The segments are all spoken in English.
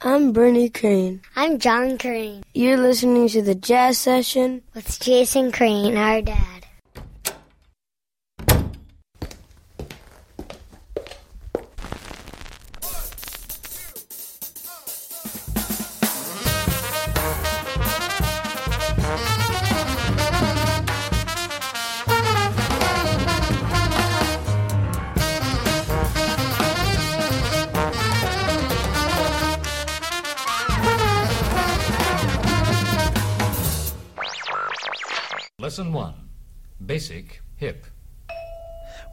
I'm Bernie Crane. I'm John Crane. You're listening to the Jazz Session with Jason Crane, our dad.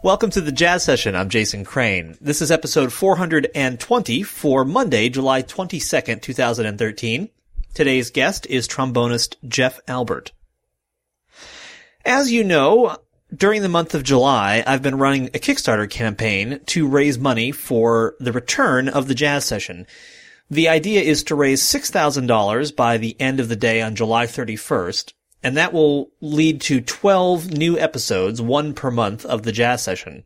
Welcome to the Jazz Session. I'm Jason Crane. This is episode 420 for Monday, July 22nd, 2013. Today's guest is trombonist Jeff Albert. As you know, during the month of July, I've been running a Kickstarter campaign to raise money for the return of the Jazz Session. The idea is to raise $6,000 by the end of the day on July 31st, and that will lead to 12 new episodes, one per month of the jazz session.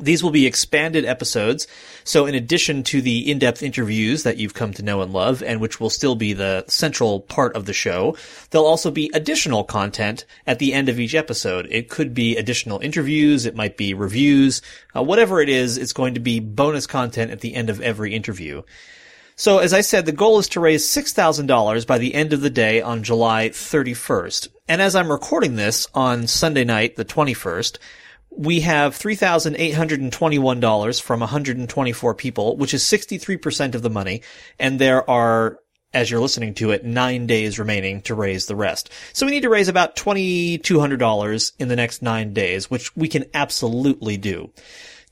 These will be expanded episodes. So in addition to the in-depth interviews that you've come to know and love, and which will still be the central part of the show, there'll also be additional content at the end of each episode. It could be additional interviews. It might be reviews. Uh, whatever it is, it's going to be bonus content at the end of every interview. So as I said, the goal is to raise $6,000 by the end of the day on July 31st. And as I'm recording this on Sunday night, the 21st, we have $3,821 from 124 people, which is 63% of the money. And there are, as you're listening to it, nine days remaining to raise the rest. So we need to raise about $2,200 in the next nine days, which we can absolutely do.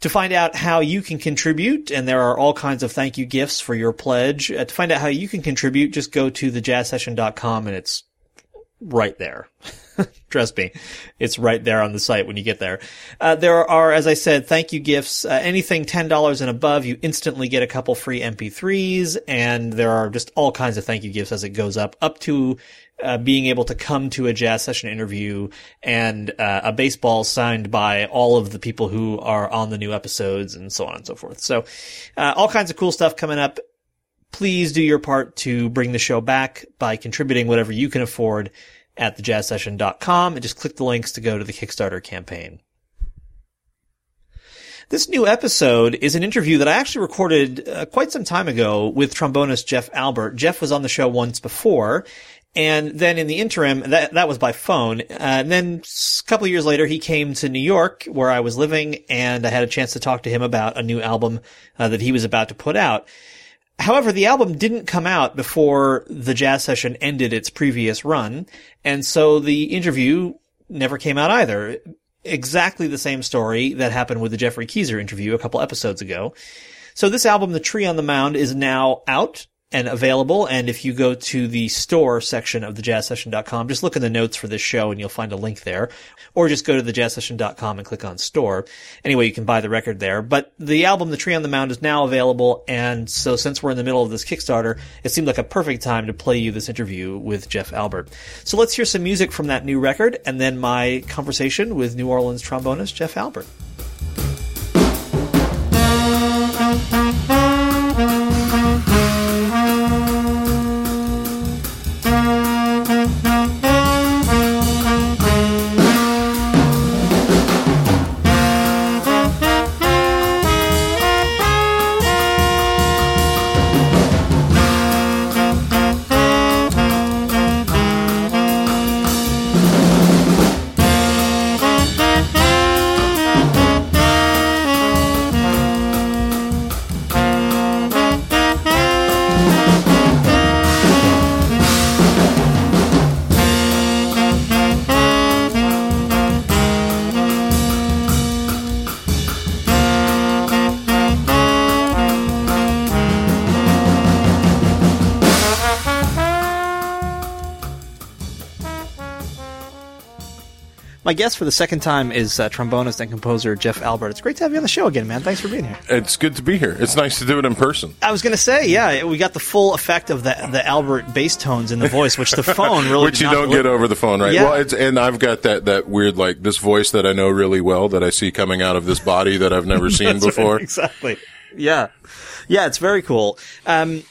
To find out how you can contribute, and there are all kinds of thank you gifts for your pledge, uh, to find out how you can contribute, just go to thejazzsession.com and it's right there. Trust me, it's right there on the site when you get there. Uh, there are, as I said, thank you gifts. Uh, anything ten dollars and above, you instantly get a couple free MP3s, and there are just all kinds of thank you gifts as it goes up, up to uh, being able to come to a jazz session interview and uh, a baseball signed by all of the people who are on the new episodes and so on and so forth. So, uh, all kinds of cool stuff coming up. Please do your part to bring the show back by contributing whatever you can afford at thejazzsession.com and just click the links to go to the Kickstarter campaign. This new episode is an interview that I actually recorded uh, quite some time ago with trombonist Jeff Albert. Jeff was on the show once before, and then in the interim, that, that was by phone. Uh, and then a couple years later, he came to New York where I was living and I had a chance to talk to him about a new album uh, that he was about to put out. However, the album didn't come out before the jazz session ended its previous run. And so the interview never came out either. Exactly the same story that happened with the Geoffrey Keezer interview a couple episodes ago. So this album, The Tree on the Mound, is now out and available. And if you go to the store section of thejazzsession.com, just look in the notes for this show and you'll find a link there. Or just go to thejazzsession.com and click on store. Anyway, you can buy the record there. But the album, The Tree on the Mound, is now available. And so since we're in the middle of this Kickstarter, it seemed like a perfect time to play you this interview with Jeff Albert. So let's hear some music from that new record and then my conversation with New Orleans trombonist Jeff Albert. My guest for the second time is uh, trombonist and composer Jeff Albert. It's great to have you on the show again, man. Thanks for being here. It's good to be here. It's nice to do it in person. I was going to say, yeah, we got the full effect of the the Albert bass tones in the voice, which the phone really which you don't get over the phone, right? Yeah. Well, it's and I've got that that weird like this voice that I know really well that I see coming out of this body that I've never seen That's right, before. exactly. Yeah, yeah, it's very cool. Um,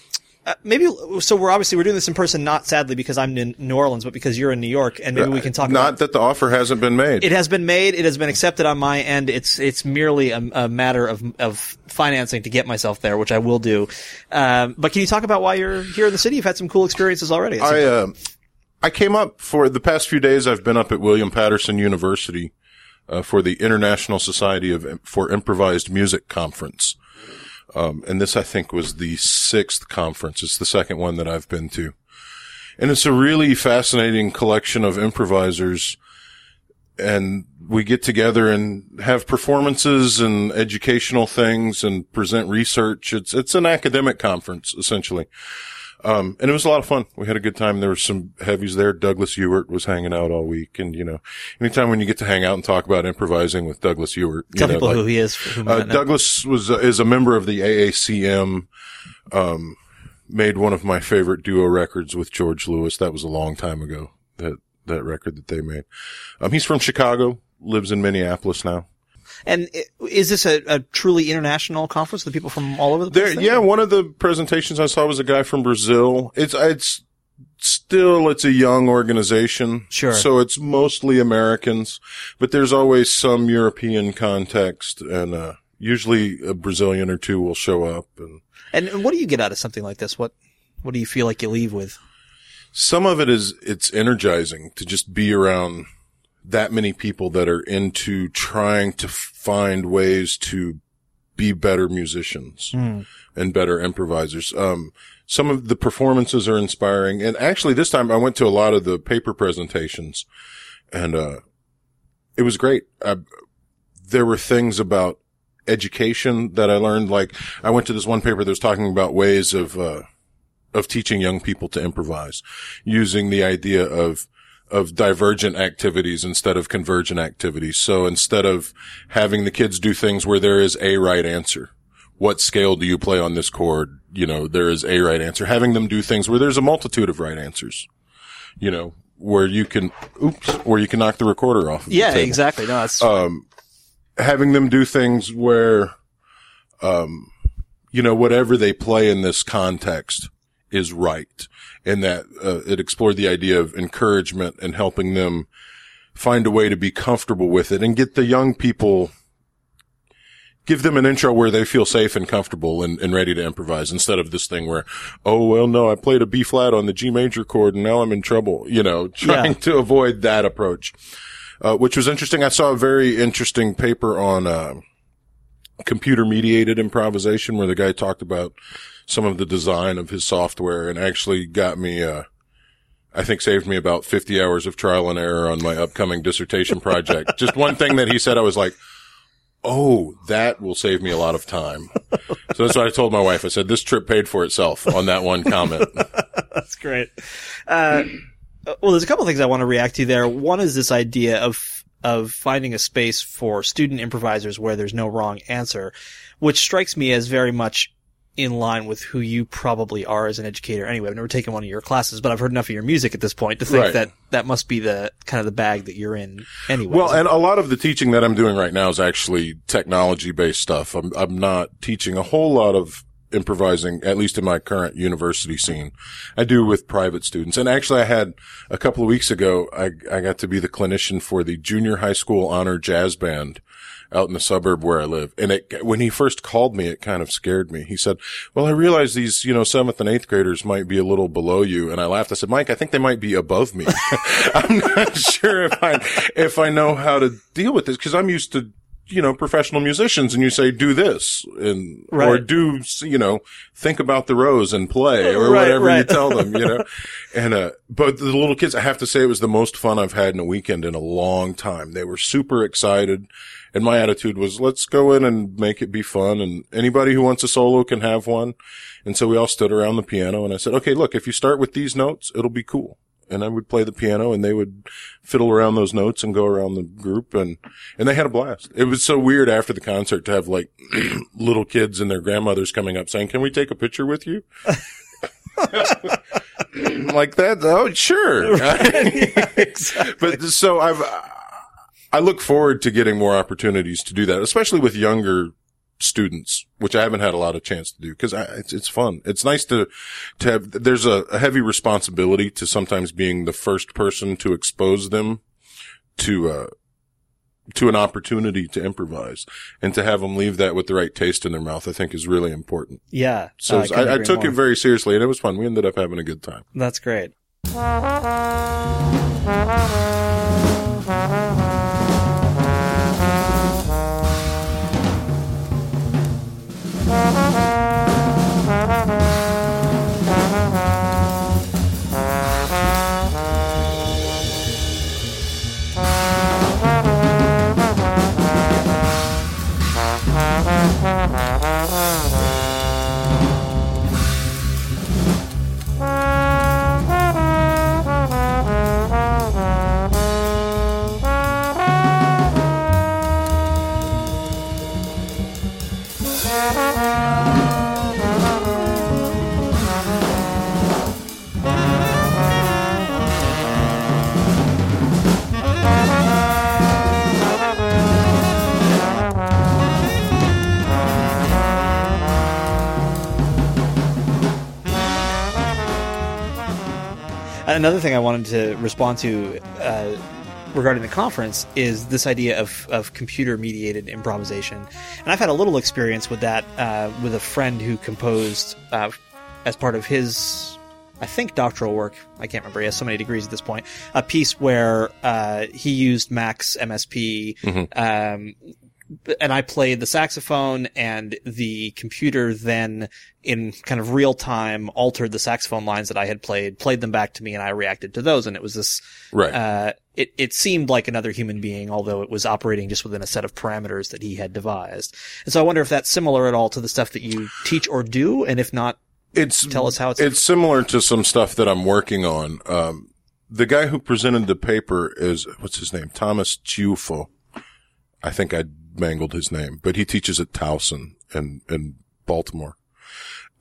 uh, maybe so. We're obviously we're doing this in person, not sadly because I'm in New Orleans, but because you're in New York, and maybe we can talk. About it. Not about, that the offer hasn't been made. it has been made. It has been accepted on my end. It's it's merely a, a matter of of financing to get myself there, which I will do. Um, but can you talk about why you're here in the city? You've had some cool experiences already. I uh, I came up for the past few days. I've been up at William Paterson University uh, for the International Society of for Improvised Music conference, um, and this I think was the sixth conference. It's the second one that I've been to, and it's a really fascinating collection of improvisers. And we get together and have performances and educational things and present research. It's it's an academic conference essentially. Um, and it was a lot of fun. We had a good time. There were some heavies there. Douglas Ewart was hanging out all week. And, you know, anytime when you get to hang out and talk about improvising with Douglas Ewart, you Tell know, people like- who he is. Who uh. Douglas was, uh, is a member of the AACM, um, made one of my favorite duo records with George Lewis. That was a long time ago. That, that record that they made. Um, he's from Chicago, lives in Minneapolis now. And is this a, a truly international conference The people from all over the place? There, yeah, one of the presentations I saw was a guy from Brazil. It's, it's still, it's a young organization. Sure. So it's mostly Americans, but there's always some European context and, uh, usually a Brazilian or two will show up and And, and what do you get out of something like this? What what do you feel like you leave with? some of it is, it's energizing to just be around that many people that are into trying to find ways to be better musicians. and better improvisers. Um, some of the performances are inspiring. And actually this time I went to a lot of the paper presentations and, uh, it was great. I, there were things about education that I learned. Like I went to this one paper that was talking about ways of, uh, of teaching young people to improvise using the idea of, of divergent activities instead of convergent activities. So instead of having the kids do things where there is a right answer, what scale do you play on this chord? You know, there is a right answer. Having them do things where there's a multitude of right answers, you know, where you can, oops, where you can knock the recorder off. Of Yeah, exactly. No, that's Having them do things where, um, you know, whatever they play in this context is right. And that, uh, it explored the idea of encouragement and helping them find a way to be comfortable with it and get the young people give them an intro where they feel safe and comfortable and, and ready to improvise instead of this thing where, oh, well, no, I played a B flat on the G major chord and now I'm in trouble, you know, trying Yeah. to avoid that approach, uh, which was interesting. I saw a very interesting paper on, uh, computer mediated improvisation where the guy talked about some of the design of his software and actually got me, uh, I think saved me about 50 hours of trial and error on my upcoming dissertation project. Just one thing that he said, I was like, Oh, that will save me a lot of time. So that's what I told my wife. I said, this trip paid for itself on that one comment. That's great. Uh, well, there's a couple of things I want to react to there. One is this idea of of finding a space for student improvisers where there's no wrong answer, which strikes me as very much in line with who you probably are as an educator. Anyway, I've never taken one of your classes, but I've heard enough of your music at this point to think Right. that that must be the kind of the bag that you're in. Anyway, Well, and a lot of the teaching that I'm doing right now is actually technology based stuff. I'm, I'm not teaching a whole lot of improvising, at least in my current university scene. I do with private students. And actually I had a couple of weeks ago, I, I got to be the clinician for the junior high school honor jazz band out in the suburb where I live. And it, when he first called me, it kind of scared me. He said, well, I realize these, you know, seventh and eighth graders might be a little below you. And I laughed. I said, Mike, I think they might be above me. I'm not sure if I, if I know how to deal with this because I'm used to, you know, professional musicians and you say, do this and, or do, you know, think about the rose and play or Right, whatever you tell them, you know, and, uh, but the little kids, I have to say it was the most fun I've had in a weekend in a long time. They were super excited. And my attitude was, let's go in and make it be fun. And anybody who wants a solo can have one. And so we all stood around the piano and I said, okay, look, if you start with these notes, it'll be cool. And I would play the piano and they would fiddle around those notes and go around the group and, and they had a blast. It was so weird after the concert to have like little kids and their grandmothers coming up saying, can we take a picture with you? like that? Oh, sure. But so I've, I look forward to getting more opportunities to do that, especially with younger students, which I haven't had a lot of chance to do because it's, it's fun. It's nice to, to have, there's a, a heavy responsibility to sometimes being the first person to expose them to, uh, to an opportunity to improvise and to have them leave that with the right taste in their mouth, I think is really important. Yeah. So I I, I took more. it very seriously and it was fun. We ended up having a good time. That's great. Another thing I wanted to respond to uh, regarding the conference is this idea of, of computer mediated improvisation. And I've had a little experience with that uh, with a friend who composed uh, as part of his, I think, doctoral work. I can't remember. He has so many degrees at this point. A piece where uh, he used Max MSP. Um, and I played the saxophone and the computer then in kind of real time altered the saxophone lines that I had played, played them back to me and I reacted to those. And it was this, Right. uh, it, it seemed like another human being, although it was operating just within a set of parameters that he had devised. And so I wonder if that's similar at all to the stuff that you teach or do. And if not, it's Tell us how it's- it's similar to some stuff that I'm working on. Um, the guy who presented the paper is what's his name, Thomas Ciufo. I think I mangled his name, but he teaches at Towson and, in Baltimore,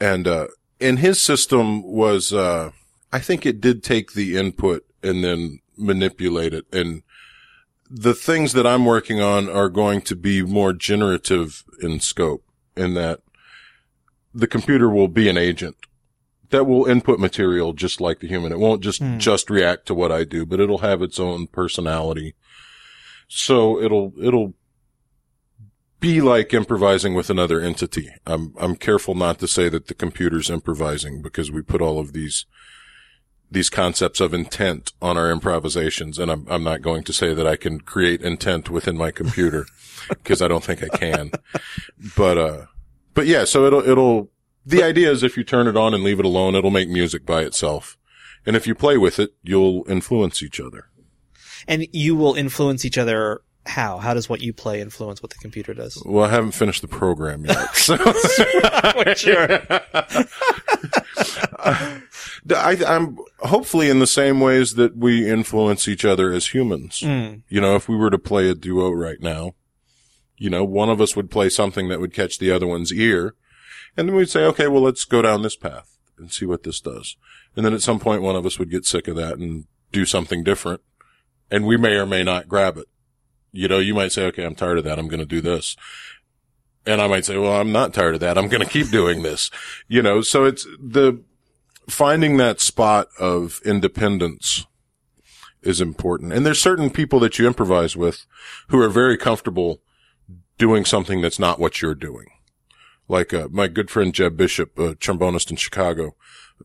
and uh, and his system was uh, I think it did take the input and then manipulate it and. The things that I'm working on are going to be more generative in scope in that the computer will be an agent that will input material just like the human. It won't just, just react to what I do, but it'll have its own personality. So it'll, it'll be like improvising with another entity. I'm, I'm careful not to say that the computer's improvising because we put all of these, these concepts of intent on our improvisations. And I'm, I'm not going to say that I can create intent within my computer because I don't think I can. But, uh, but yeah, so it'll, it'll, the idea is if you turn it on and leave it alone, it'll make music by itself. And if you play with it, you'll influence each other. and you will influence each other. How? How does what you play influence what the computer does? Well, I haven't finished the program yet. So sure. I, I'm hopefully in the same ways that we influence each other as humans. Mm. You know, if we were to play a duo right now, you know, one of us would play something that would catch the other one's ear. And then we'd say, okay, well, let's go down this path and see what this does. And then at some point, one of us would get sick of that and do something different. And we may or may not grab it. You know, you might say, okay, I'm tired of that. I'm going to do this. And I might say, well, I'm not tired of that. I'm going to keep doing this. You know, so it's the finding that spot of independence is important. And there's certain people that you improvise with who are very comfortable doing something that's not what you're doing. Like, uh, my good friend Jeb Bishop, a trombonist in Chicago.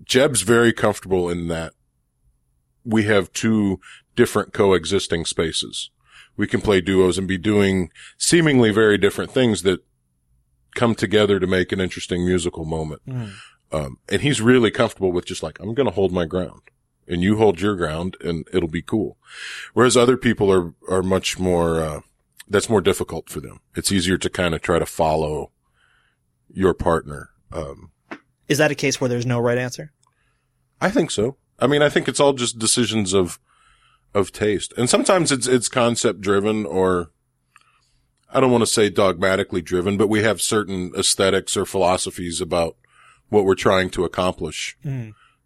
Jeb's very comfortable in that we have two different coexisting spaces. We can play duos and be doing seemingly very different things that come together to make an interesting musical moment. Um, and he's really comfortable with just like, I'm going to hold my ground and you hold your ground and it'll be cool. Whereas other people are, are much more, uh, that's more difficult for them. It's easier to kind of try to follow your partner. Um, Is that a case where there's no right answer? I think so. I mean, I think it's all just decisions of, of taste. And sometimes it's, it's concept driven or I don't want to say dogmatically driven, but we have certain aesthetics or philosophies about what we're trying to accomplish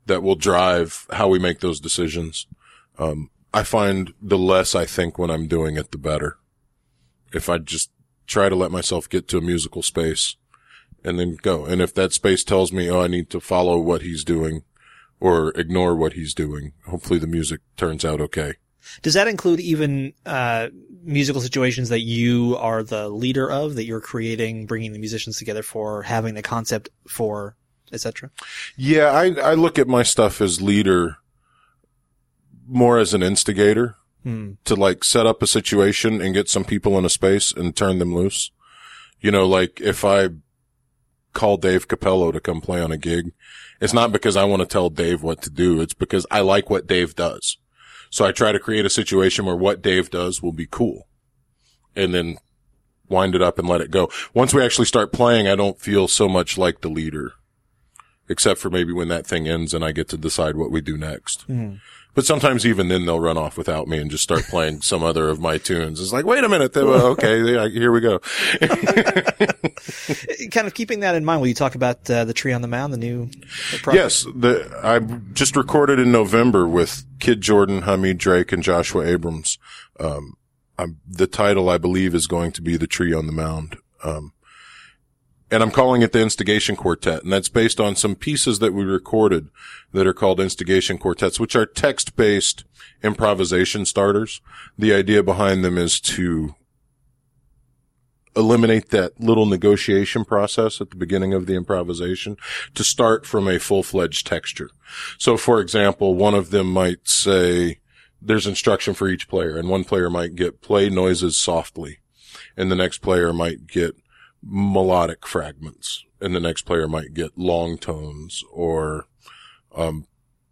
that will drive how we make those decisions. Um, I find the less I think when I'm doing it, the better. If I just try to let myself get to a musical space and then go. And if that space tells me, oh, I need to follow what he's doing or ignore what he's doing, hopefully the music turns out okay. Does that include even uh, musical situations that you are the leader of, that you're creating, bringing the musicians together for, having the concept for, etc.? Yeah, I, I look at my stuff as leader more as an instigator Hmm. to like set up a situation and get some people in a space and turn them loose. You know, like if I call Dave Cappello to come play on a gig, it's not because I want to tell Dave what to do. It's because I like what Dave does. So I try to create a situation where what Dave does will be cool and then wind it up and let it go. Once we actually start playing, I don't feel so much like the leader, except for maybe when that thing ends and I get to decide what we do next. Mm-hmm. But sometimes even then they'll run off without me and just start playing some other of my tunes. It's like, wait a minute. Okay. Yeah, here we go. Kind of keeping that in mind, will you talk about uh, the Tree on the Mound, the new project? Yes. The, I just recorded in November with Kidd Jordan, Hamid Drake and Joshua Abrams. Um, I'm, the title I believe is going to be The Tree on the Mound. Um, and I'm calling it the Instigation Quartet, and that's based on some pieces that we recorded that are called Instigation Quartets, which are text-based improvisation starters. The idea behind them is to eliminate that little negotiation process at the beginning of the improvisation to start from a full-fledged texture. So, for example, one of them might say, there's instruction for each player, and one player might get play noises softly, and the next player might get melodic fragments, and the next player might get long tones or um,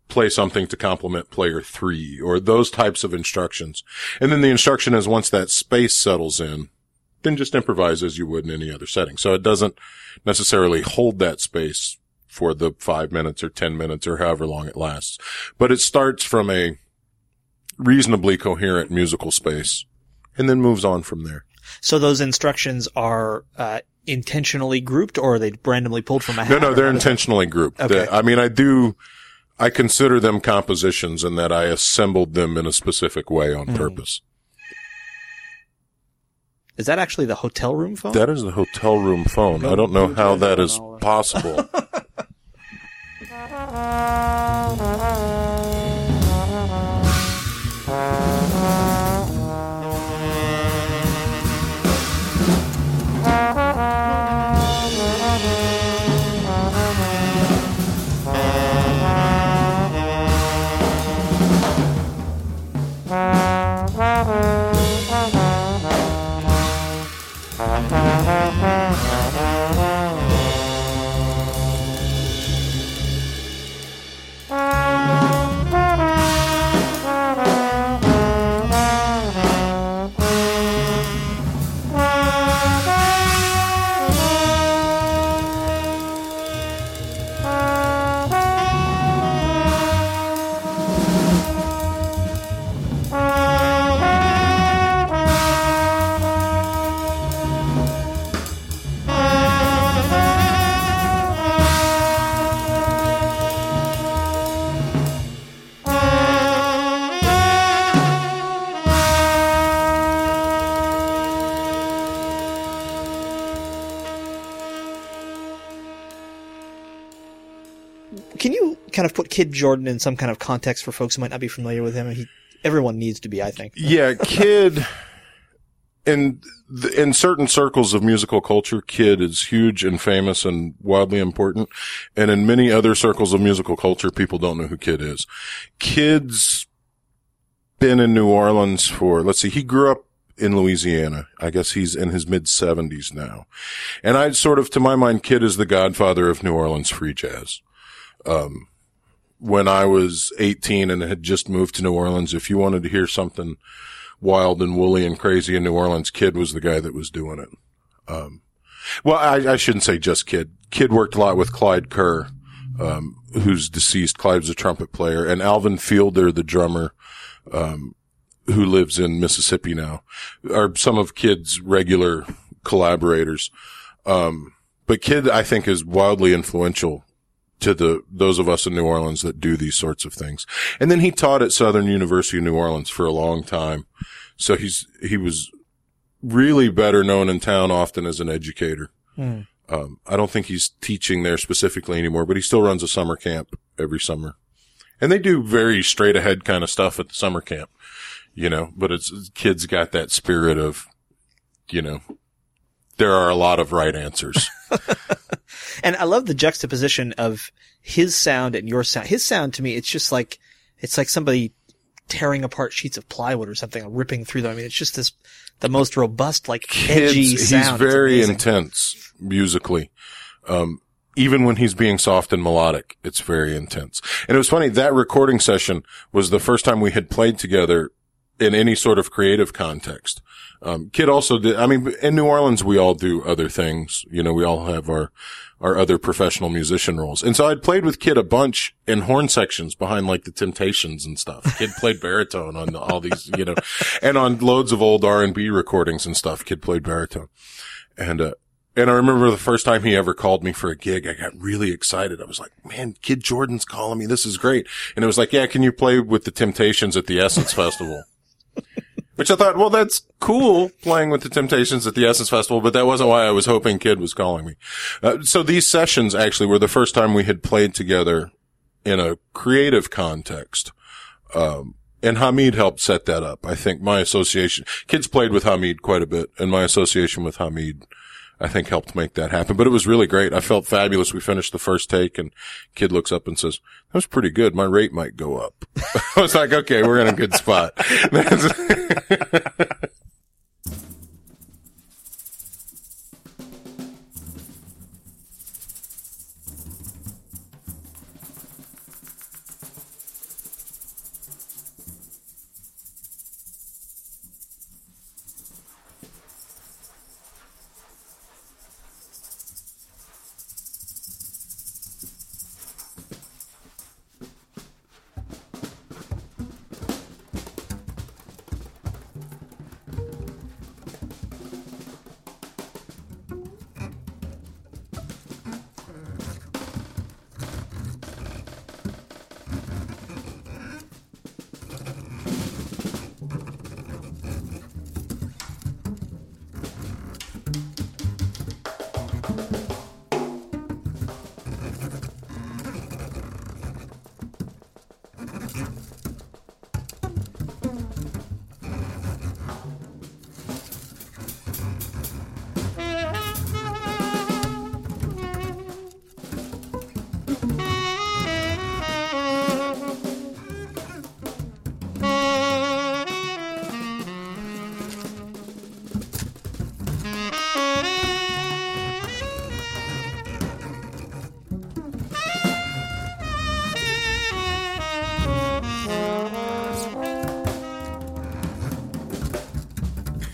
play something to complement player three or those types of instructions. And then the instruction is once that space settles in, then just improvise as you would in any other setting. So it doesn't necessarily hold that space for the five minutes or 10 minutes or however long it lasts, but it starts from a reasonably coherent musical space and then moves on from there. So those instructions are uh, intentionally grouped, or are they randomly pulled from a hat? No, no, they're how does- intentionally grouped. Okay. The- I mean, I do, I consider them compositions in that I assembled them in a specific way on purpose. Is that actually the hotel room phone? That is the hotel room phone. I don't know how that is possible. Can Kidd Jordan in some kind of context for folks who might not be familiar with him? He, everyone needs to be, I think. yeah, Kidd, in, in certain circles of musical culture, Kidd is huge and famous and wildly important. And in many other circles of musical culture, people don't know who Kidd is. Kidd's been in New Orleans for, let's see, he grew up in Louisiana. I guess he's in his mid seventies now. And I sort of, to my mind, Kidd is the godfather of New Orleans free jazz. Um, when I was 18 and had just moved to New Orleans, if you wanted to hear something wild and woolly and crazy in New Orleans, Kidd was the guy that was doing it. Um, well, I, I shouldn't say just Kidd. Kidd worked a lot with Clyde Kerr, um, who's deceased. Clyde's a trumpet player and Alvin Fielder, the drummer, um, who lives in Mississippi now, are some of Kidd's regular collaborators. Um, but Kidd, I think, is wildly influential to the those of us in New Orleans that do these sorts of things. And then he taught at Southern University of New Orleans for a long time. So he's he was really better known in town often as an educator. Um, I don't think he's teaching there specifically anymore, but he still runs a summer camp every summer. And they do very straight ahead kind of stuff at the summer camp, you know, but it's Kidd's got that spirit of, you know, there are a lot of right answers. And I love the juxtaposition of his sound and your sound. His sound to me, it's just like, it's like somebody tearing apart sheets of plywood or something, and ripping through them. I mean, it's just this, the most robust, like edgy sound. he's very intense musically. Um, even when he's being soft and melodic, it's very intense. And it was funny, that recording session was the first time we had played together in any sort of creative context. Um, Kidd also did, I mean, in New Orleans, we all do other things. You know, we all have our, our other professional musician roles. And so I'd played with Kidd a bunch in horn sections behind like the Temptations and stuff. Kidd played baritone on all these, you know, and on loads of old R&B recordings and stuff. Kidd played baritone. And, uh, and I remember the first time he ever called me for a gig, I got really excited. I was like, man, Kidd Jordan's calling me. This is great. And it was like, yeah, can you play with the Temptations at the Essence Festival? Which I thought, well, that's cool playing with the Temptations at the Essence Festival, but that wasn't why I was hoping Kidd was calling me. Uh, so these sessions actually were the first time we had played together in a creative context. Um, and Hamid helped set that up. I think my association, Kidd's played with Hamid quite a bit and my association with Hamid, I think helped make that happen, but it was really great. I felt fabulous. We finished the first take and Kidd looks up and says, that was pretty good. My rate might go up. I was like, okay, we're in a good spot.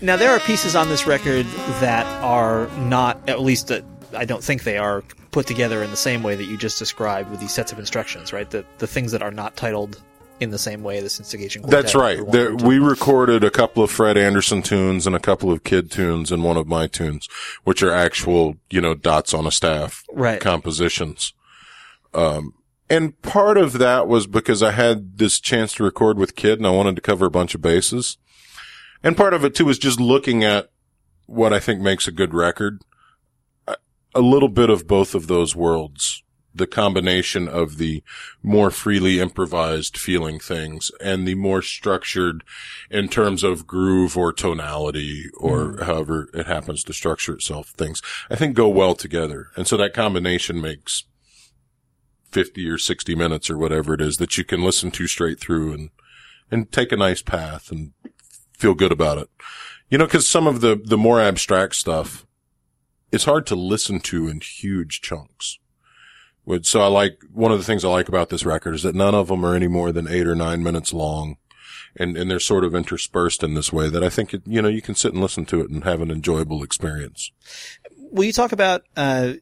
Now there are pieces on this record that are not, at least uh, I don't think they are put together in the same way that you just described with these sets of instructions, right? The the things that are not titled in the same way this instigation. Quartet That's right. There, we recorded a couple of Fred Anderson tunes and a couple of Kidd tunes and one of my tunes, which are actual, you know, dots on a staff Right. compositions. Um, and part of that was because I had this chance to record with Kidd and I wanted to cover a bunch of bases. And part of it too is just looking at what I think makes a good record. A- little bit of both of those worlds. The combination of the more freely improvised feeling things and the more structured in terms of groove or tonality or hmm. however it happens to structure itself things I think go well together. And so that combination makes 50 or 60 minutes or whatever it is that you can listen to straight through and, and take a nice path and feel good about it. You know, cause some of the, the more abstract stuff it's hard to listen to in huge chunks. So I like, one of the things I like about this record is that none of them are any more than eight or nine minutes long. And, and they're sort of interspersed in this way that I think, it, you know, you can sit and listen to it and have an enjoyable experience. Will you talk about uh,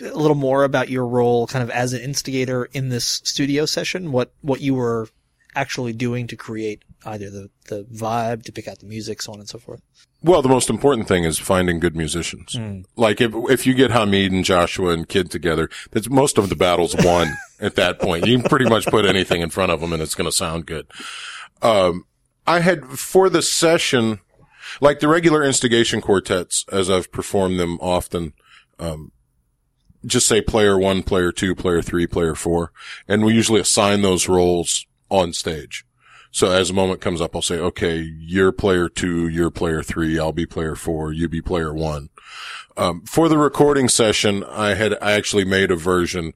a little more about your role, kind of as an instigator in this studio session? What what you were actually doing to create either the the vibe, to pick out the music, so on and so forth. Well, the most important thing is finding good musicians. Like if if you get Hamid and Joshua and Kidd together, that's most of the battles won at that point. You can pretty much put anything in front of them and it's going to sound good. Um, I had for the session, like the regular instigation quartets, as I've performed them often, um, just say player one, player two, player three, player four, and we usually assign those roles on stage. So as a moment comes up, I'll say, okay, you're player two, you're player three, I'll be player four, you be player one. Um, for the recording session, I had, I actually made a version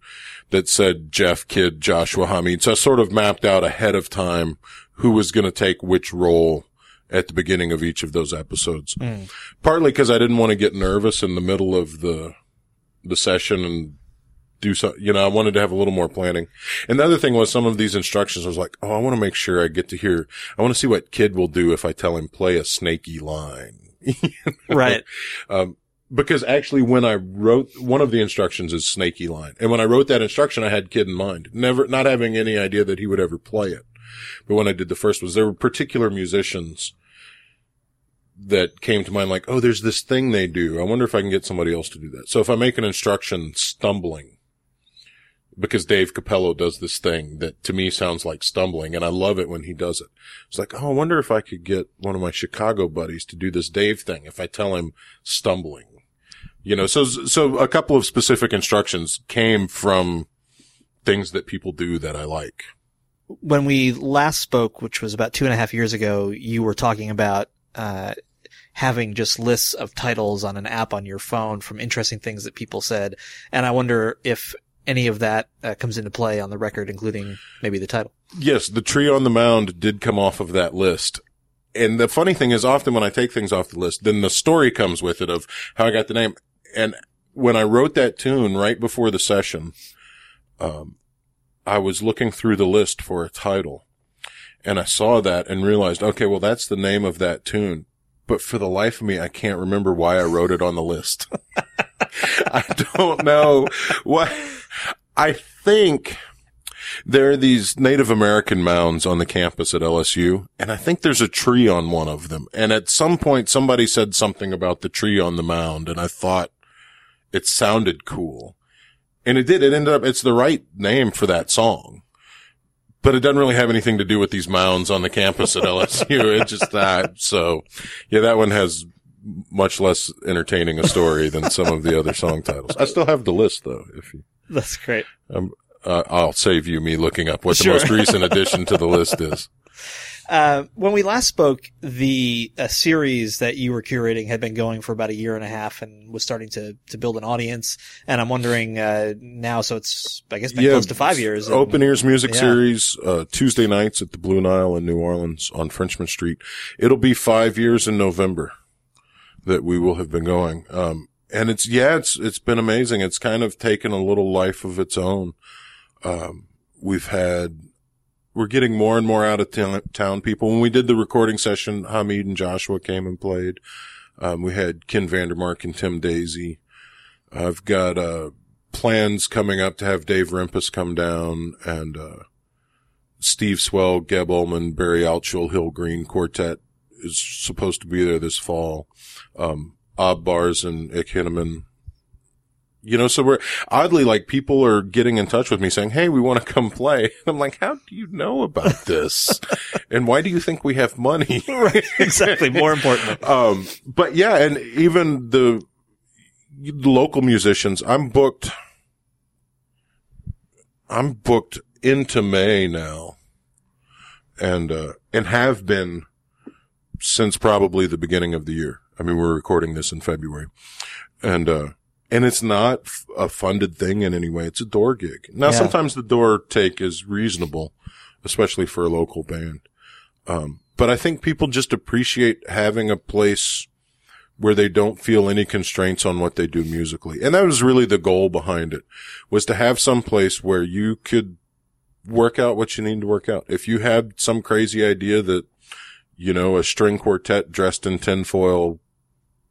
that said Jeff, Kidd, Joshua, Hamid. So I sort of mapped out ahead of time who was going to take which role at the beginning of each of those episodes. Partly because I didn't want to get nervous in the middle of the, the session and do so, you know, I wanted to have a little more planning. And the other thing was some of these instructions I was like, oh, I want to make sure I get to hear, I want to see what Kidd will do if I tell him play a snaky line. Right. Um, because actually when I wrote, one of the instructions is snaky line. And when I wrote that instruction, I had Kidd in mind, never, not having any idea that he would ever play it. But when I did the first was there were particular musicians that came to mind like, oh, there's this thing they do. I wonder if I can get somebody else to do that. So if I make an instruction stumbling, because Dave Cappello does this thing that to me sounds like stumbling and I love it when he does it. It's like, oh, I wonder if I could get one of my Chicago buddies to do this Dave thing if I tell him stumbling. You know, so, so a couple of specific instructions came from things that people do that I like. when we last spoke, which was about two and a half years ago, you were talking about uh, having just lists of titles on an app on your phone from interesting things that people said, and I wonder if any of that uh, comes into play on the record, including maybe the title. Yes, the tree on the mound did come off of that list. And the funny thing is often when I take things off the list, then the story comes with it of how I got the name. And when I wrote that tune right before the session, um, I was looking through the list for a title and I saw that and realized, okay, well, that's the name of that tune. But for the life of me, I can't remember why I wrote it on the list. I don't know what I think there are these Native American mounds on the campus at LSU, and I think there's a tree on one of them. And at some point, somebody said something about the tree on the mound, and I thought it sounded cool. And it did. It ended up, it's the right name for that song. But it doesn't really have anything to do with these mounds on the campus at LSU. it's just that. So, yeah, that one has much less entertaining a story than some of the other song titles. I still have the list though, if you. That's great. Um, uh, I'll save you me looking up what the most recent addition to the list is. Uh, when we last spoke, the uh, series that you were curating had been going for about a year and a half and was starting to, to build an audience. And I'm wondering uh, now, so it's I guess been close to five years. and- Open Ears Music Yeah. Series, uh, Tuesday nights at the Blue Nile in New Orleans on Frenchmen Street. It'll be five years in November that we will have been going. Um, and it's, yeah, it's, it's been amazing. It's kind of taken a little life of its own. Um, we've had, we're getting more and more out of town, town people. When we did the recording session, Hamid and Joshua came and played. Um, we had Ken Vandermark and Tim Daisy. I've got, uh, plans coming up to have Dave Rempis come down and, uh, Steve Swell, Geb Ullmann, Barry Altschul, Hill Green Quartet is supposed to be there this fall. Um, Ab Baars and Ig Henneman. You know, so we're oddly like people are getting in touch with me saying, Hey, we want to come play. I'm like, how do you know about this? and why do you think we have money? Right. Exactly. More importantly. Um, but yeah, and even the, the local musicians, I'm booked. I'm booked into May now, and uh, and have been since probably the beginning of the year. I mean, we're recording this in February, and uh, and it's not f- a funded thing in any way. It's a door gig. Now, Yeah. sometimes the door take is reasonable, especially for a local band. Um, but I think people just appreciate having a place where they don't feel any constraints on what they do musically. And that was really the goal behind it was to have some place where you could work out what you need to work out. If you had some crazy idea that, you know, a string quartet dressed in tinfoil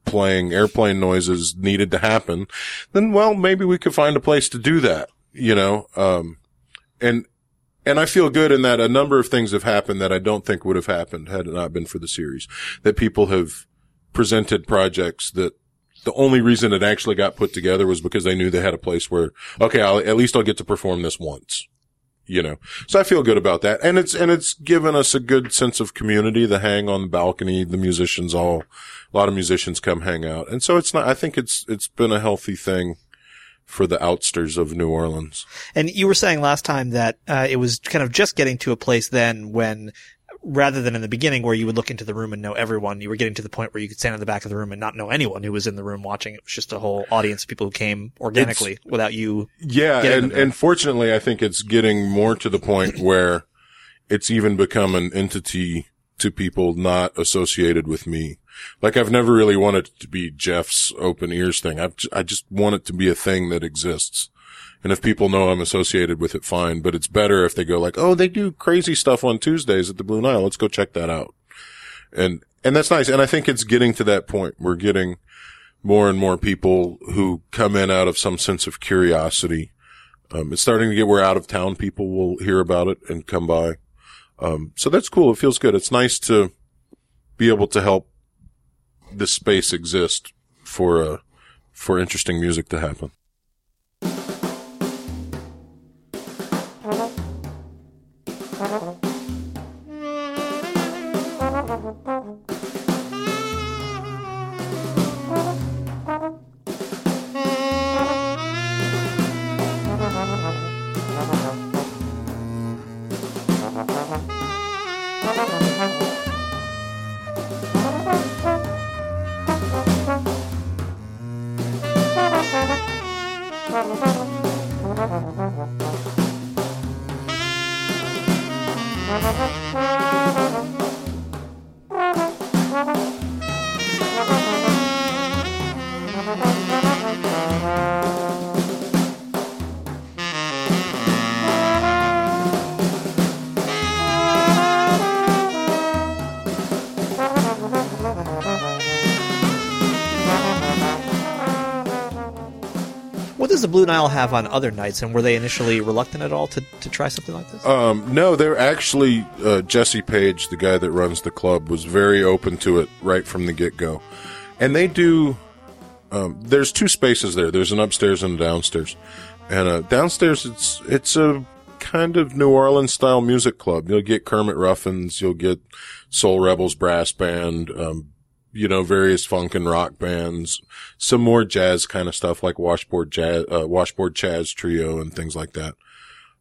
playing airplane noises needed to happen, then well, maybe we could find a place to do that, you know, um, and, and I feel good in that a number of things have happened that I don't think would have happened had it not been for the series. That people have presented projects that the only reason it actually got put together was because they knew they had a place where, okay, I'll, at least I'll get to perform this once. You know. So I feel good about that. And it's, and it's given us a good sense of community, the hang on the balcony, the musicians all, a lot of musicians come hang out. And so it's not, I think it's, it's been a healthy thing for the outsters of New Orleans. And you were saying last time that uh, it was kind of just getting to a place then when, rather than in the beginning where you would look into the room and know everyone, you were getting to the point where you could stand in the back of the room and not know anyone who was in the room watching. It was just a whole audience of people who came organically without you. Yeah, and, and fortunately, I think it's getting more to the point where it's even become an entity to people not associated with me. Like I've never really wanted it to be Jeff's open ears thing. I've, I just want it to be a thing that exists. And if people know I'm associated with it, fine. But it's better if they go like, oh, they do crazy stuff on Tuesdays at the Blue Nile. Let's go check that out. And, and that's nice. And I think it's getting to that point. We're getting more and more people who come in out of some sense of curiosity. Um, it's starting to get where out of town people will hear about it and come by. Um, so that's cool. It feels good. It's nice to be able to help this space exist for, uh, for interesting music to happen. Blue Nile have on other nights? And were they initially reluctant at all to, to try something like this? Um, no, they're actually, uh, Jesse Page, the guy that runs the club, was very open to it right from the get go. And they do, um, there's two spaces there. There's an upstairs and a downstairs. And, uh, downstairs, it's, it's a kind of New Orleans style music club. You'll get Kermit Ruffins, you'll get Soul Rebels Brass Band, um, you know, various funk and rock bands, some more jazz kind of stuff like Washboard Jazz, uh, Washboard Chaz Trio and things like that.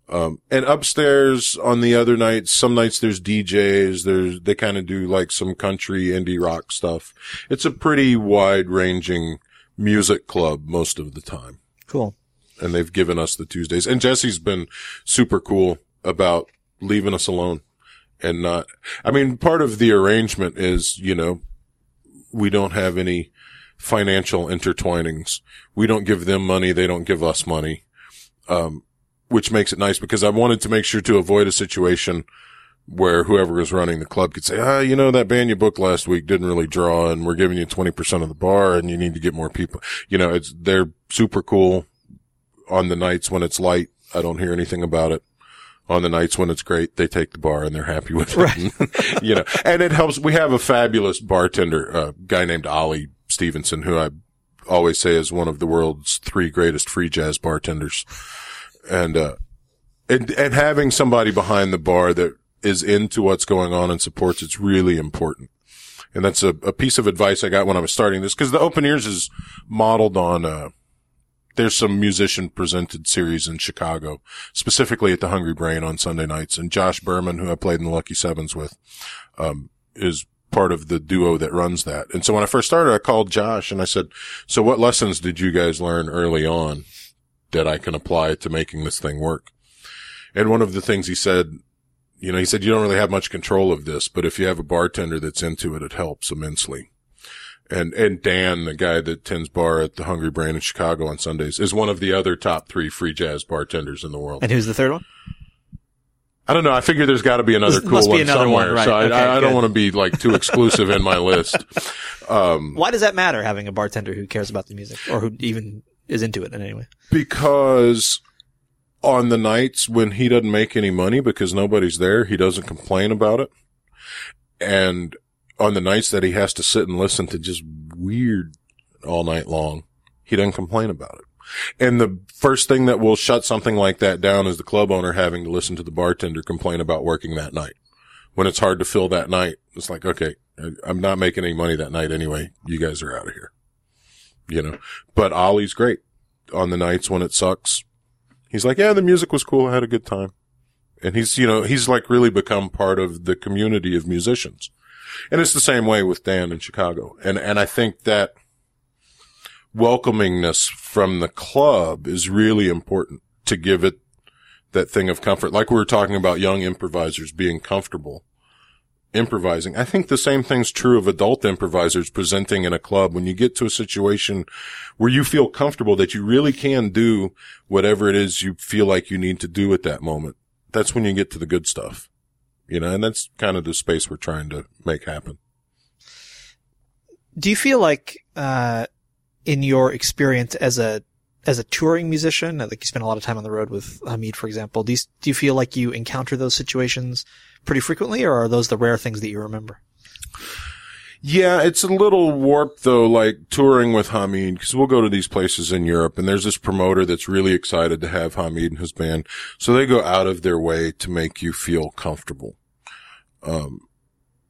Um, and upstairs on the other nights, some nights there's DJs, there's, they kind of do like some country indie rock stuff. It's a pretty wide ranging music club most of the time. Cool. And they've given us the Tuesdays and Jesse's been super cool about leaving us alone and not, I mean, part of the arrangement is, you know, we don't have any financial intertwinings. We don't give them money. They don't give us money. Um, which makes it nice because I wanted to make sure to avoid a situation where whoever is running the club could say, ah, you know, that band you booked last week didn't really draw and we're giving you 20% of the bar and you need to get more people. You know, it's, they're super cool on the nights when it's light. I don't hear anything about it. On the nights when it's great, they take the bar and they're happy with it. Right. you know, and it helps. We have a fabulous bartender, a guy named Ollie Stevenson, who I always say is one of the world's three greatest free jazz bartenders. And, uh, and, and having somebody behind the bar that is into what's going on and supports it's really important. And that's a, a piece of advice I got when I was starting this because the open ears is modeled on, uh, there's some musician presented series in Chicago, specifically at the Hungry Brain on Sunday nights. And Josh Berman, who I played in the Lucky Sevens with, um, is part of the duo that runs that. And so when I first started, I called Josh and I said, so what lessons did you guys learn early on that I can apply to making this thing work? And one of the things he said, you know, he said, you don't really have much control of this, but if you have a bartender that's into it, it helps immensely. And, and Dan, the guy that tends bar at the Hungry Brain in Chicago on Sundays, is one of the other top three free jazz bartenders in the world. And who's the third one? I don't know. I figure there's got to be another cool one another somewhere. one, right. So I, Okay, I, I don't want to be like too exclusive in my list. Um, Why does that matter, having a bartender who cares about the music or who even is into it in any way? because on the nights when he doesn't make any money because nobody's there, he doesn't complain about it. And on the nights that he has to sit and listen to just weird all night long, he doesn't complain about it. And the first thing that will shut something like that down is the club owner having to listen to the bartender complain about working that night. When it's hard to fill that night, it's like, okay, I'm not making any money that night anyway. You guys are out of here. You know, but Ollie's great on the nights when it sucks. He's like, yeah, the music was cool. I had a good time. And he's, you know, he's like really become part of the community of musicians. And it's the same way with Dan in Chicago. And, and I think that welcomingness from the club is really important to give it that thing of comfort. Like we were talking about young improvisers being comfortable improvising. I think the same thing's true of adult improvisers presenting in a club. When you get to a situation where you feel comfortable that you really can do whatever it is you feel like you need to do at that moment, that's when you get to the good stuff. You know, and that's kind of the space we're trying to make happen. Do you feel like, uh, in your experience as a, as a touring musician, think you spend a lot of time on the road with Hamid, for example. Do you, do you feel like you encounter those situations pretty frequently, or are those the rare things that you remember? Yeah, it's a little warped though, like touring with Hamid, because we'll go to these places in Europe and there's this promoter that's really excited to have Hamid and his band. So they go out of their way to make you feel comfortable. Um,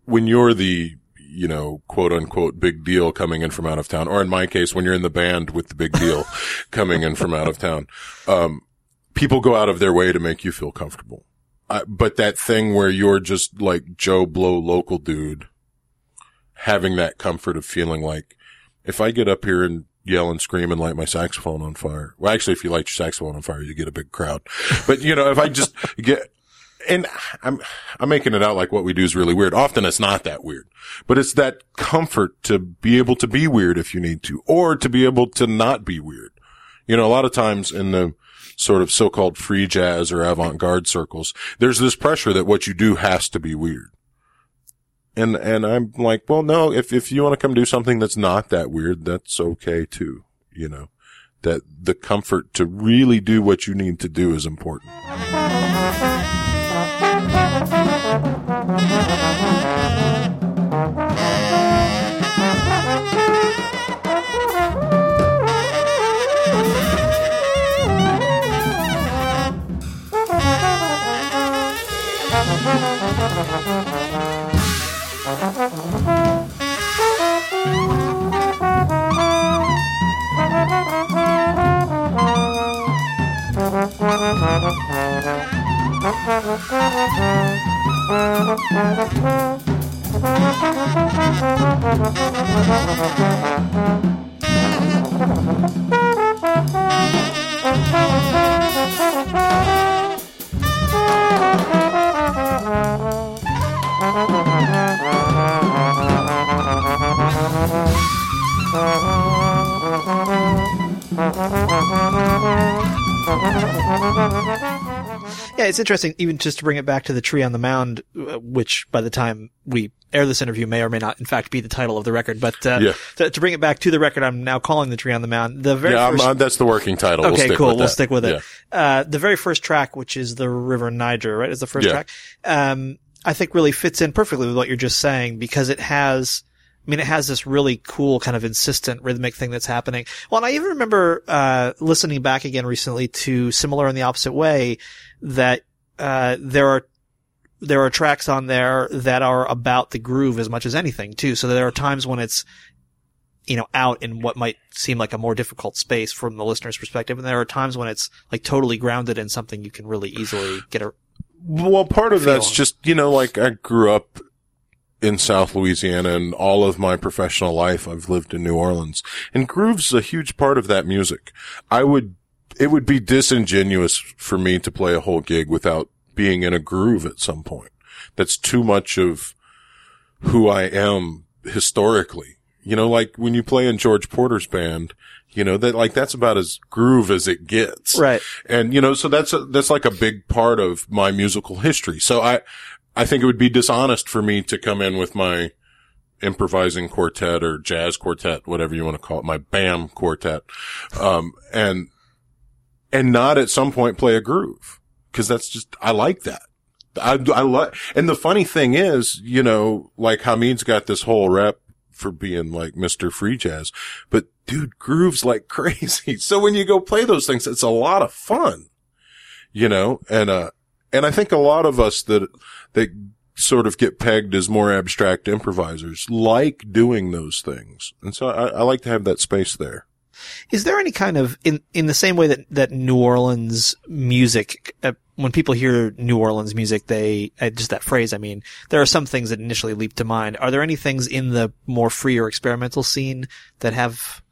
when you're the, you know, quote unquote big deal coming in from out of town, or in my case, when you're in the band with the big deal coming in from out of town, um, people go out of their way to make you feel comfortable. Uh, but that thing where you're just like Joe Blow local dude, having that comfort of feeling like if I get up here and yell and scream and light my saxophone on fire. Well, actually, if you light your saxophone on fire, you get a big crowd. But you know, if I just get, and I'm, I'm making it out like what we do is really weird. Often it's not that weird, but it's that comfort to be able to be weird if you need to, or to be able to not be weird. You know, a lot of times in the sort of so-called free jazz or avant-garde circles, there's this pressure that what you do has to be weird. And, and I'm like, well, no, if, if you want to come do something that's not that weird, that's okay too. You know, that the comfort to really do what you need to do is important. Thank you. Yeah, it's interesting, even just to bring it back to the tree on the mound, uh, which by the time we air this interview may or may not, in fact, be the title of the record. But uh, Yeah. to, to bring it back to the record, I'm now calling the tree on the mound. The very Yeah, first, uh, that's the working title. we'll okay, stick cool. We'll stick with it. Yeah. Uh, the very first track, which is the River Niger, right, is the first Yeah. track. Um, I think really fits in perfectly with what you're just saying because it has. I mean, it has this really cool kind of insistent rhythmic thing that's happening. Well, and I even remember, uh, listening back again recently to Similar in the Opposite Way that, uh, there are, there are tracks on there that are about the groove as much as anything too. So there are times when it's, you know, out in what might seem like a more difficult space from the listener's perspective. And there are times when it's like totally grounded in something you can really easily get a, Well, part of that's feeling. just, you know, like I grew up in South Louisiana and all of my professional life I've lived in New Orleans and groove's a huge part of that music. I would, it would be disingenuous for me to play a whole gig without being in a groove at some point. That's too much of who I am historically. You know, like when you play in George Porter's band, you know, that like that's about as groove as it gets. Right. And, you know, so that's, a, that's like a big part of my musical history. So I, I think it would be dishonest for me to come in with my improvising quartet or jazz quartet, whatever you want to call it, my BAM quartet, um, and, and not at some point play a groove. Cause that's just, I like that. I, I like, and the funny thing is, you know, like Hamid's got this whole rep for being like Mr. Free Jazz, but dude grooves like crazy. So when you go play those things, it's a lot of fun, you know, and, uh, and I think a lot of us that, that sort of get pegged as more abstract improvisers like doing those things. And so I, I like to have that space there. Is there any kind of in in the same way that that New Orleans music uh, when people hear New Orleans music they uh, just that phrase I mean there are some things that initially leap to mind. Are there any things in the more free or experimental scene that have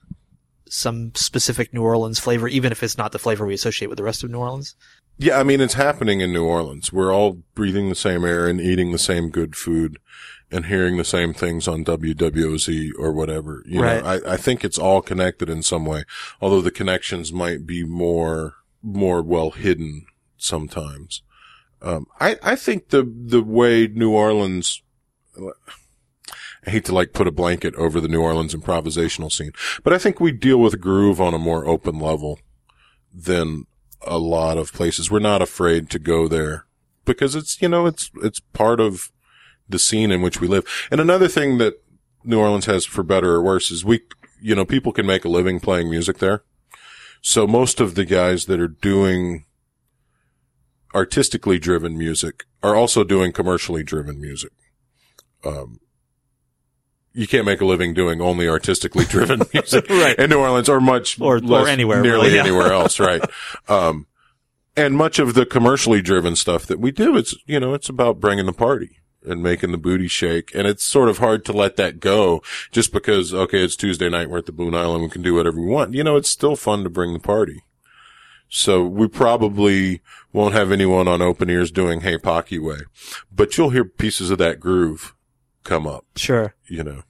some specific New Orleans flavor even if it's not the flavor we associate with the rest of New Orleans? Yeah, I mean, it's happening in New Orleans. We're all breathing the same air and eating the same good food and hearing the same things on WWOZ or whatever. You Right. know, I, I think it's all connected in some way, although the connections might be more, more well hidden sometimes. Um, I, I think the, the way New Orleans, I hate to like put a blanket over the New Orleans improvisational scene, but I think we deal with groove on a more open level than a lot of places. We're not afraid to go there because it's, you know, it's, it's part of the scene in which we live. And another thing that New Orleans has for better or worse is we, you know, people can make a living playing music there. So most of the guys that are doing artistically driven music are also doing commercially driven music. Um, you can't make a living doing only artistically driven music Right. in New Orleans or much Or- or anywhere, nearly really, yeah. anywhere else, right? Um, and much of the commercially driven stuff that we do, it's, you know, it's about bringing the party and making the booty shake. And it's sort of hard to let that go just because, okay, it's Tuesday night. We're at the Blue Nile. We can do whatever we want. You know, it's still fun to bring the party. So we probably won't have anyone on open ears doing Hey Pocky Way, but you'll hear pieces of that groove come up, sure you know.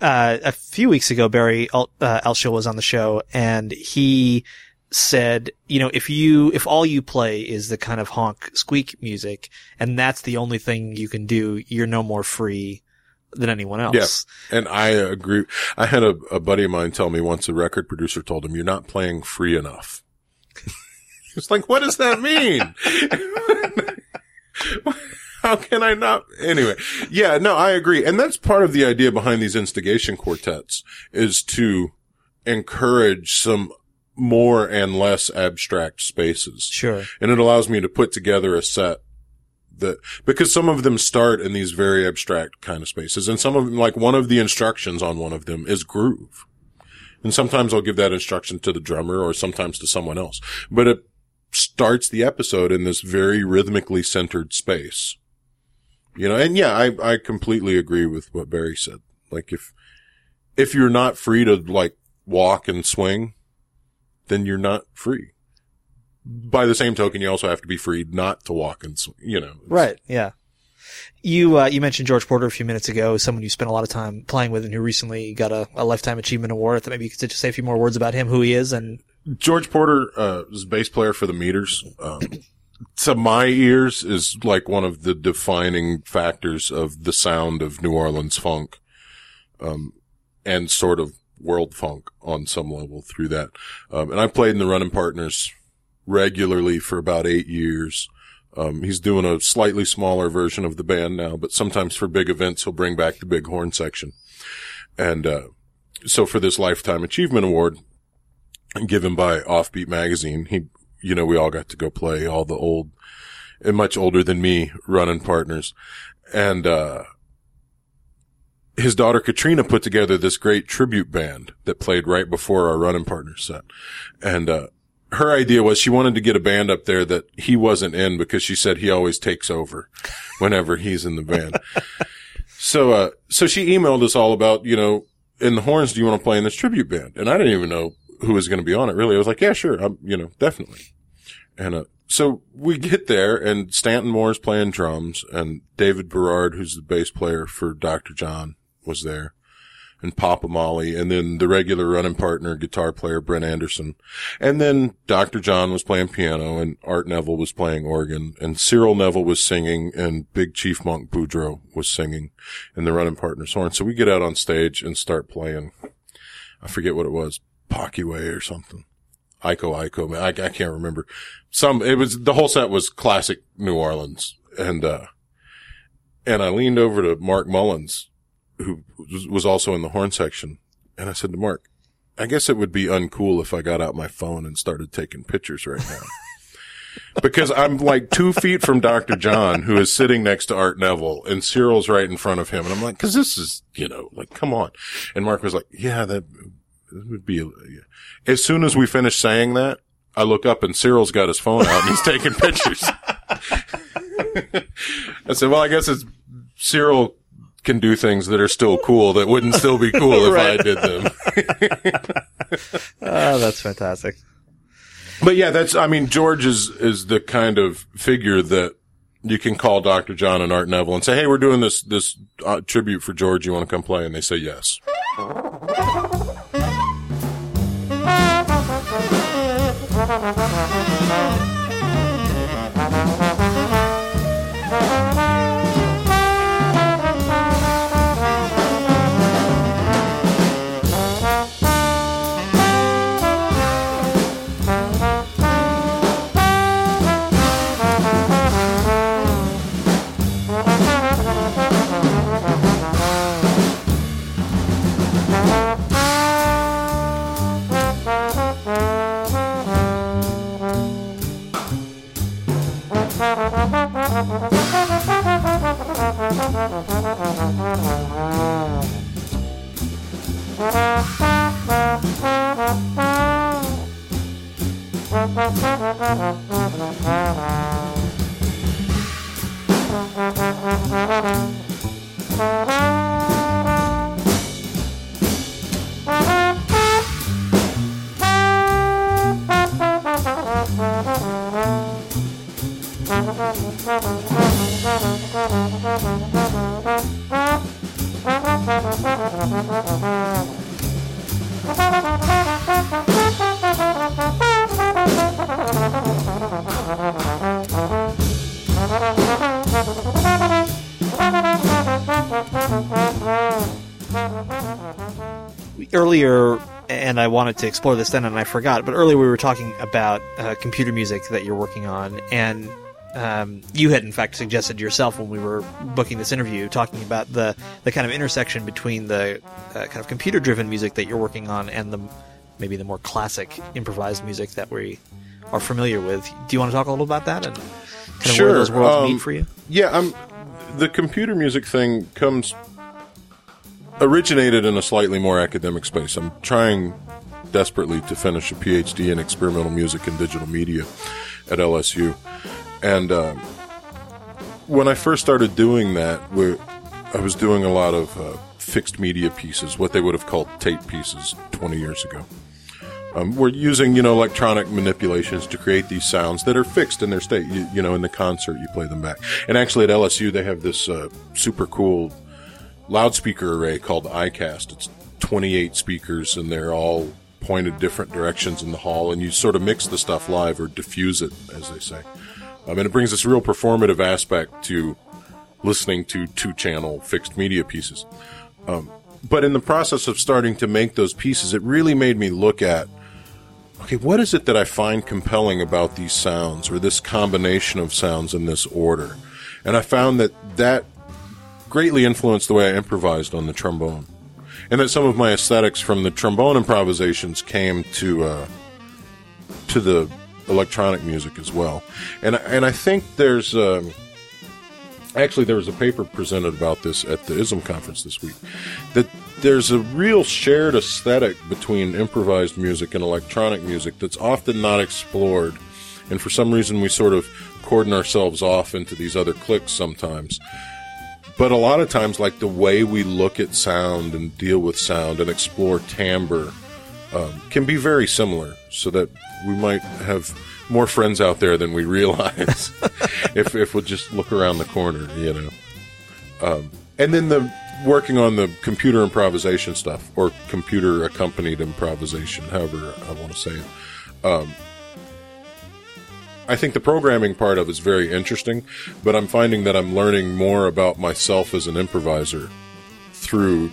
uh, a few weeks ago, Barry El- uh, was on the show, and he said, you know, if you if all you play is the kind of honk squeak music, and that's the only thing you can do, you're no more free than anyone else. Yeah, And I agree. I had a, a buddy of mine tell me once a record producer told him, you're not playing free enough. It's like, what does that mean? How can I not? Anyway, yeah, no, I agree. And that's part of the idea behind these instigation quartets is to encourage some more and less abstract spaces. Sure. And it allows me to put together a set that, because some of them start in these very abstract kind of spaces and some of them, like one of the instructions on one of them is groove. And sometimes I'll give that instruction to the drummer or sometimes to someone else, but it starts the episode in this very rhythmically centered space. You know, and yeah, I, I completely agree with what Barry said. Like if, if you're not free to like walk and swing, then you're not free. By the same token, you also have to be freed not to walk and you know. Right. Yeah. You uh, you mentioned George Porter a few minutes ago, someone you spent a lot of time playing with, and who recently got a, a lifetime achievement award. That maybe you could just say a few more words about him, who he is, and George Porter, uh, is a bass player for the Meters. Um, to my ears is like one of the defining factors of the sound of New Orleans funk. Um, and sort of world funk on some level through that. Um, and I played in the running partners regularly for about eight years. Um, he's doing a slightly smaller version of the band now, but sometimes for big events, he'll bring back the big horn section. And, uh, so for this lifetime achievement award, given by Offbeat magazine. He, you know, we all got to go play all the old and much older than me running partners. And, uh, his daughter Katrina put together this great tribute band that played right before our running partner set. And, uh, her idea was she wanted to get a band up there that he wasn't in because she said he always takes over whenever he's in the band. so, uh, so she emailed us all about, you know, in the horns, do you want to play in this tribute band? And I didn't even know who was going to be on it really. I was like, yeah, sure. I'm, you know, definitely. And, uh, so we get there and Stanton Moore's playing drums and David Barard, who's the bass player for Dr. John was there and Papa Mali and then the regular running partner, guitar player Brint Anderson. And then Dr. John was playing piano and Art Neville was playing organ and Cyril Neville was singing and Big Chief Monk Boudreaux was singing in the running partner's horn. So we get out on stage and start playing. I forget what it was. Pocky Way or something. Iko Iko. I, I can't remember. Some, it was, the whole set was classic New Orleans. And, uh, and I leaned over to Mark Mullins, who was- also in the horn section. And I said to Mark, I guess it would be uncool if I got out my phone and started taking pictures right now. because I'm like two feet from Dr. John, who is sitting next to Art Neville, and Cyril's right in front of him. And I'm like, cause this is, you know, like, come on. And Mark was like, yeah, that, would be, yeah. as soon as we finish saying that, I look up and Cyril's got his phone out and he's taking pictures. I said, well, I guess it's Cyril can do things that are still cool that wouldn't still be cool if I did them. Oh, that's fantastic. But yeah, that's, I mean, George is, is the kind of figure that you can call Dr. John and Art Neville and say, Hey, we're doing this, this uh, tribute for George. You want to come play? And they say yes. earlier, I wanted to explore this then, and I forgot. But earlier we were talking about uh, computer music that you're working on, and um, you had in fact suggested yourself when we were booking this interview, talking about the the kind of intersection between the uh, kind of computer driven music that you're working on and the maybe the more classic improvised music that we are familiar with. Do you want to talk a little about that and kind of where Sure, those worlds um, meet for you? Yeah, I'm, the computer music thing comes, originated in a slightly more academic space. I'm trying desperately to finish a PhD in experimental music and digital media at LSU. And um, when I first started doing that, I was doing a lot of uh, fixed media pieces, what they would have called tape pieces 20 years ago. Um, we're using, you know, electronic manipulations to create these sounds that are fixed in their state. You, you know, in the concert, you play them back. And actually, at LSU, they have this uh, super cool loudspeaker array called iCast. It's 28 speakers, and they're all pointed different directions in the hall, and you sort of mix the stuff live or diffuse it, as they say. Um, and it brings this real performative aspect to listening to two-channel fixed media pieces. Um, but in the process of starting to make those pieces, it really made me look at okay, what is it that I find compelling about these sounds or this combination of sounds in this order? And I found that that greatly influenced the way I improvised on the trombone. And that some of my aesthetics from the trombone improvisations came to, uh, to the electronic music as well. And, and I think there's, um, actually there was a paper presented about this at the ISM conference this week that there's a real shared aesthetic between improvised music and electronic music that's often not explored and for some reason we sort of cordon ourselves off into these other cliques sometimes but a lot of times like the way we look at sound and deal with sound and explore timbre um, can be very similar so that we might have more friends out there than we realize if if we'll just look around the corner, you know. Um, and then the working on the computer improvisation stuff or computer accompanied improvisation, however I want to say it. Um, I think the programming part of it is very interesting, but I'm finding that I'm learning more about myself as an improviser through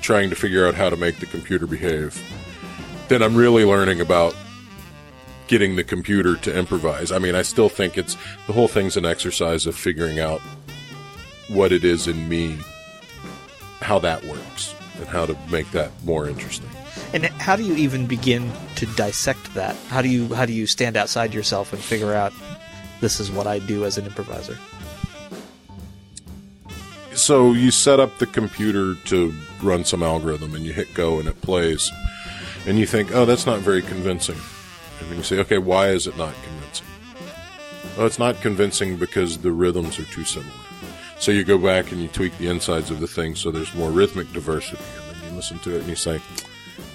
trying to figure out how to make the computer behave than I'm really learning about getting the computer to improvise. I mean, I still think it's the whole thing's an exercise of figuring out what it is in me how that works and how to make that more interesting. And how do you even begin to dissect that? How do you how do you stand outside yourself and figure out this is what I do as an improviser? So you set up the computer to run some algorithm and you hit go and it plays. And you think, oh, that's not very convincing. And you say, okay, why is it not convincing? Well, it's not convincing because the rhythms are too similar. So you go back and you tweak the insides of the thing so there's more rhythmic diversity. And then you listen to it and you say,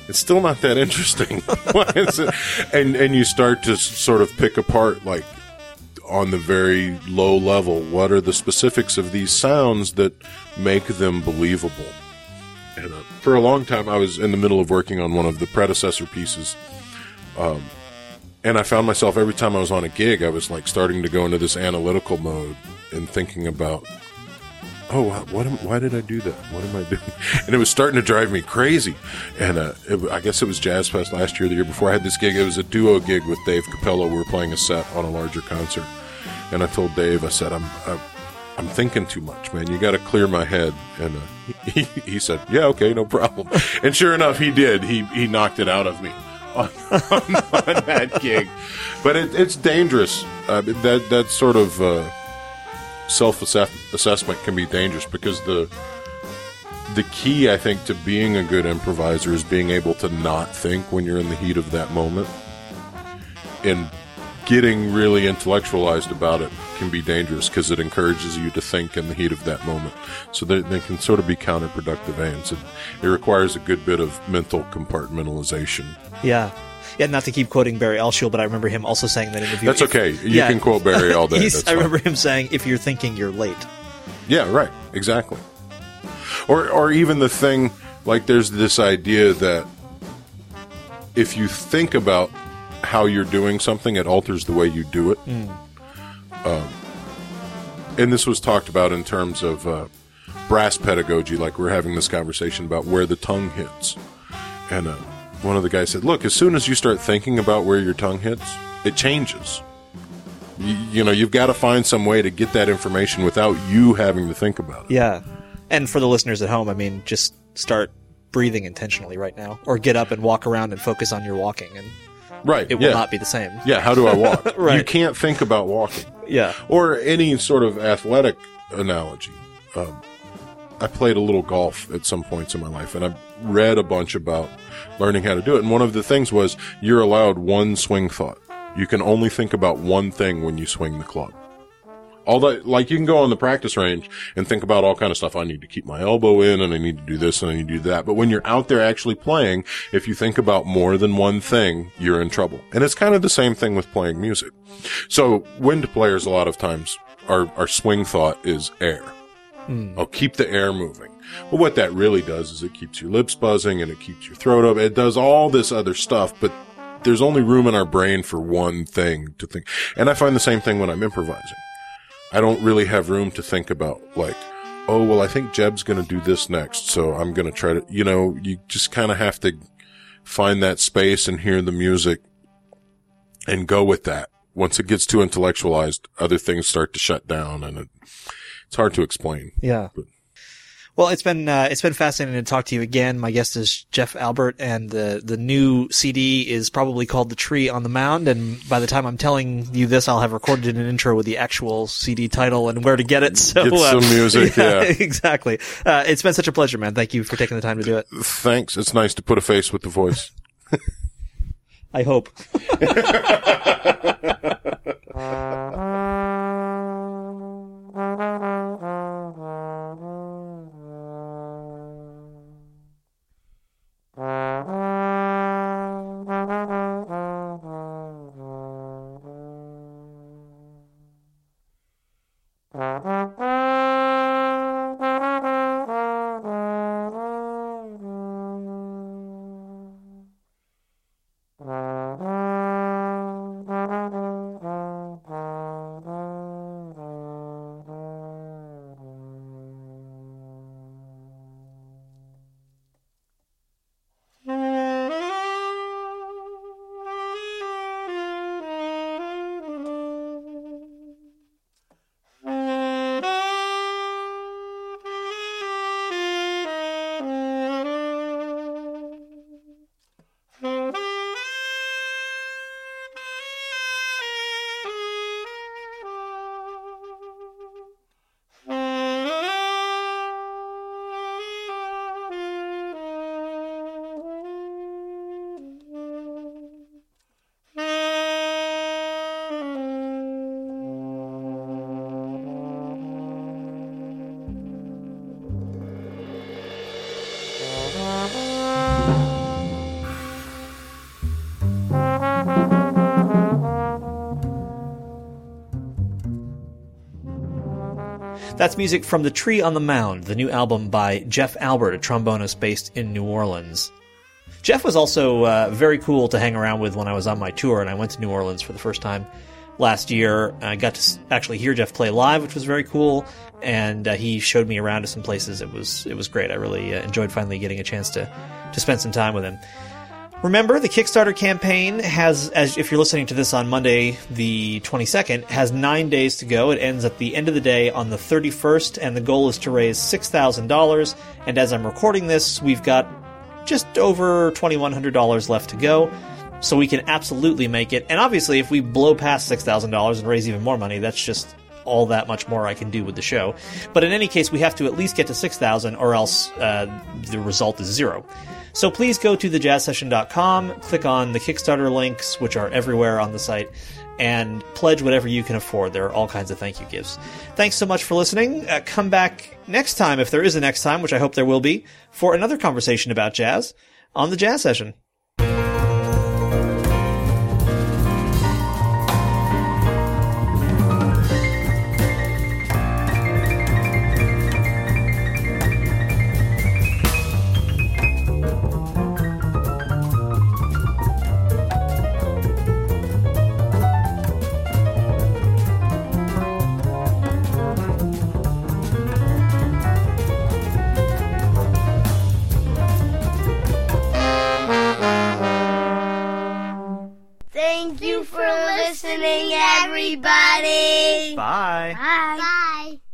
it's still not that interesting. Why is it? And, and you start to sort of pick apart, like, on the very low level, what are the specifics of these sounds that make them believable? And uh, for a long time, I was in the middle of working on one of the predecessor pieces. Um, and I found myself every time I was on a gig, I was like starting to go into this analytical mode and thinking about, oh, wha- what am, why did I do that? What am I doing? And it was starting to drive me crazy. And uh, it, I guess it was Jazz Fest last year, the year before I had this gig. It was a duo gig with Dave Cappello. We were playing a set on a larger concert. And I told Dave, I said, I'm, I'm, I'm thinking too much, man. You got to clear my head. And uh, he, he said, yeah, okay, no problem. and sure enough, he did. He, he knocked it out of me on, on, on that gig. But it, it's dangerous. Uh, that, that sort of, uh, self assessment can be dangerous because the the key I think to being a good improviser is being able to not think when you're in the heat of that moment. And getting really intellectualized about it can be dangerous because it encourages you to think in the heat of that moment. So they, they can sort of be counterproductive. It, it requires a good bit of mental compartmentalization. Yeah. Yeah, not to keep quoting Barry Altschul, but I remember him also saying that in the interview. That's if- okay. You can quote Barry all day. I remember him saying, "If you're thinking, you're late." Yeah, right. Exactly. Or or even the thing like there's this idea that if you think about how you're doing something, it alters the way you do it. Um, and this was talked about in terms of uh, brass pedagogy, like we're having this conversation about where the tongue hits. And uh, one of the guys said, "Look, as soon as you start thinking about where your tongue hits, it changes." You, you know, you've got to find some way to get that information without you having to think about it. Yeah. And for the listeners at home, I mean, just start breathing intentionally right now, or get up and walk around and focus on your walking, and Right. it will yeah. not be the same. Yeah, how do I walk? Right. You can't think about walking. Yeah. Or any sort of athletic analogy. Um, I played a little golf at some points in my life, and I read a bunch about learning how to do it. And one of the things was you're allowed one swing thought. You can only think about one thing when you swing the club. All that, like you can go on the practice range and think about all kind of stuff. I need to keep my elbow in and I need to do this and I need to do that. But when you're out there actually playing, if you think about more than one thing, you're in trouble. And it's kind of the same thing with playing music. So wind players a lot of times our, our swing thought is air. Mm. I'll keep the air moving. Well, what that really does is it keeps your lips buzzing and it keeps your throat up. It does all this other stuff, but there's only room in our brain for one thing to think. And I find the same thing when I'm improvising. I don't really have room to think about like, oh, well, I think Jeb's going to do this next. So I'm going to try to, you know, you just kind of have to find that space and hear the music and go with that. Once it gets too intellectualized, other things start to shut down and it, it's hard to explain. Yeah. Well, it's been uh, it's been fascinating to talk to you again. My guest is Jeff Albert, and the the new CD is probably called "The Tree on the Mound." And by the time I'm telling you this, I'll have recorded an intro with the actual CD title and where to get it. So Get uh, some music, yeah. exactly. Uh, it's been such a pleasure, man. Thank you for taking the time to do it. Thanks. It's nice to put a face with the voice. I hope. That's music from The Tree on the Mound, the new album by Jeff Albert, a trombonist based in New Orleans. Jeff was also uh, very cool to hang around with when I was on my tour, and I went to New Orleans for the first time last year. I got to actually hear Jeff play live, which was very cool, and uh, he showed me around to some places. It was it was great. I really uh, enjoyed finally getting a chance to to spend some time with him. Remember, the Kickstarter campaign has, as if you're listening to this on Monday, the 22nd, has nine days to go. It ends at the end of the day on the 31st, and the goal is to raise $6,000. And as I'm recording this, we've got just over $2,100 left to go. So we can absolutely make it. And obviously, if we blow past $6,000 and raise even more money, that's just all that much more I can do with the show. But in any case, we have to at least get to 6,000 or else uh, the result is zero. So please go to thejazzsession.com, click on the Kickstarter links, which are everywhere on the site, and pledge whatever you can afford. There are all kinds of thank you gifts. Thanks so much for listening. Uh, come back next time, if there is a next time, which I hope there will be, for another conversation about jazz on the Jazz Session.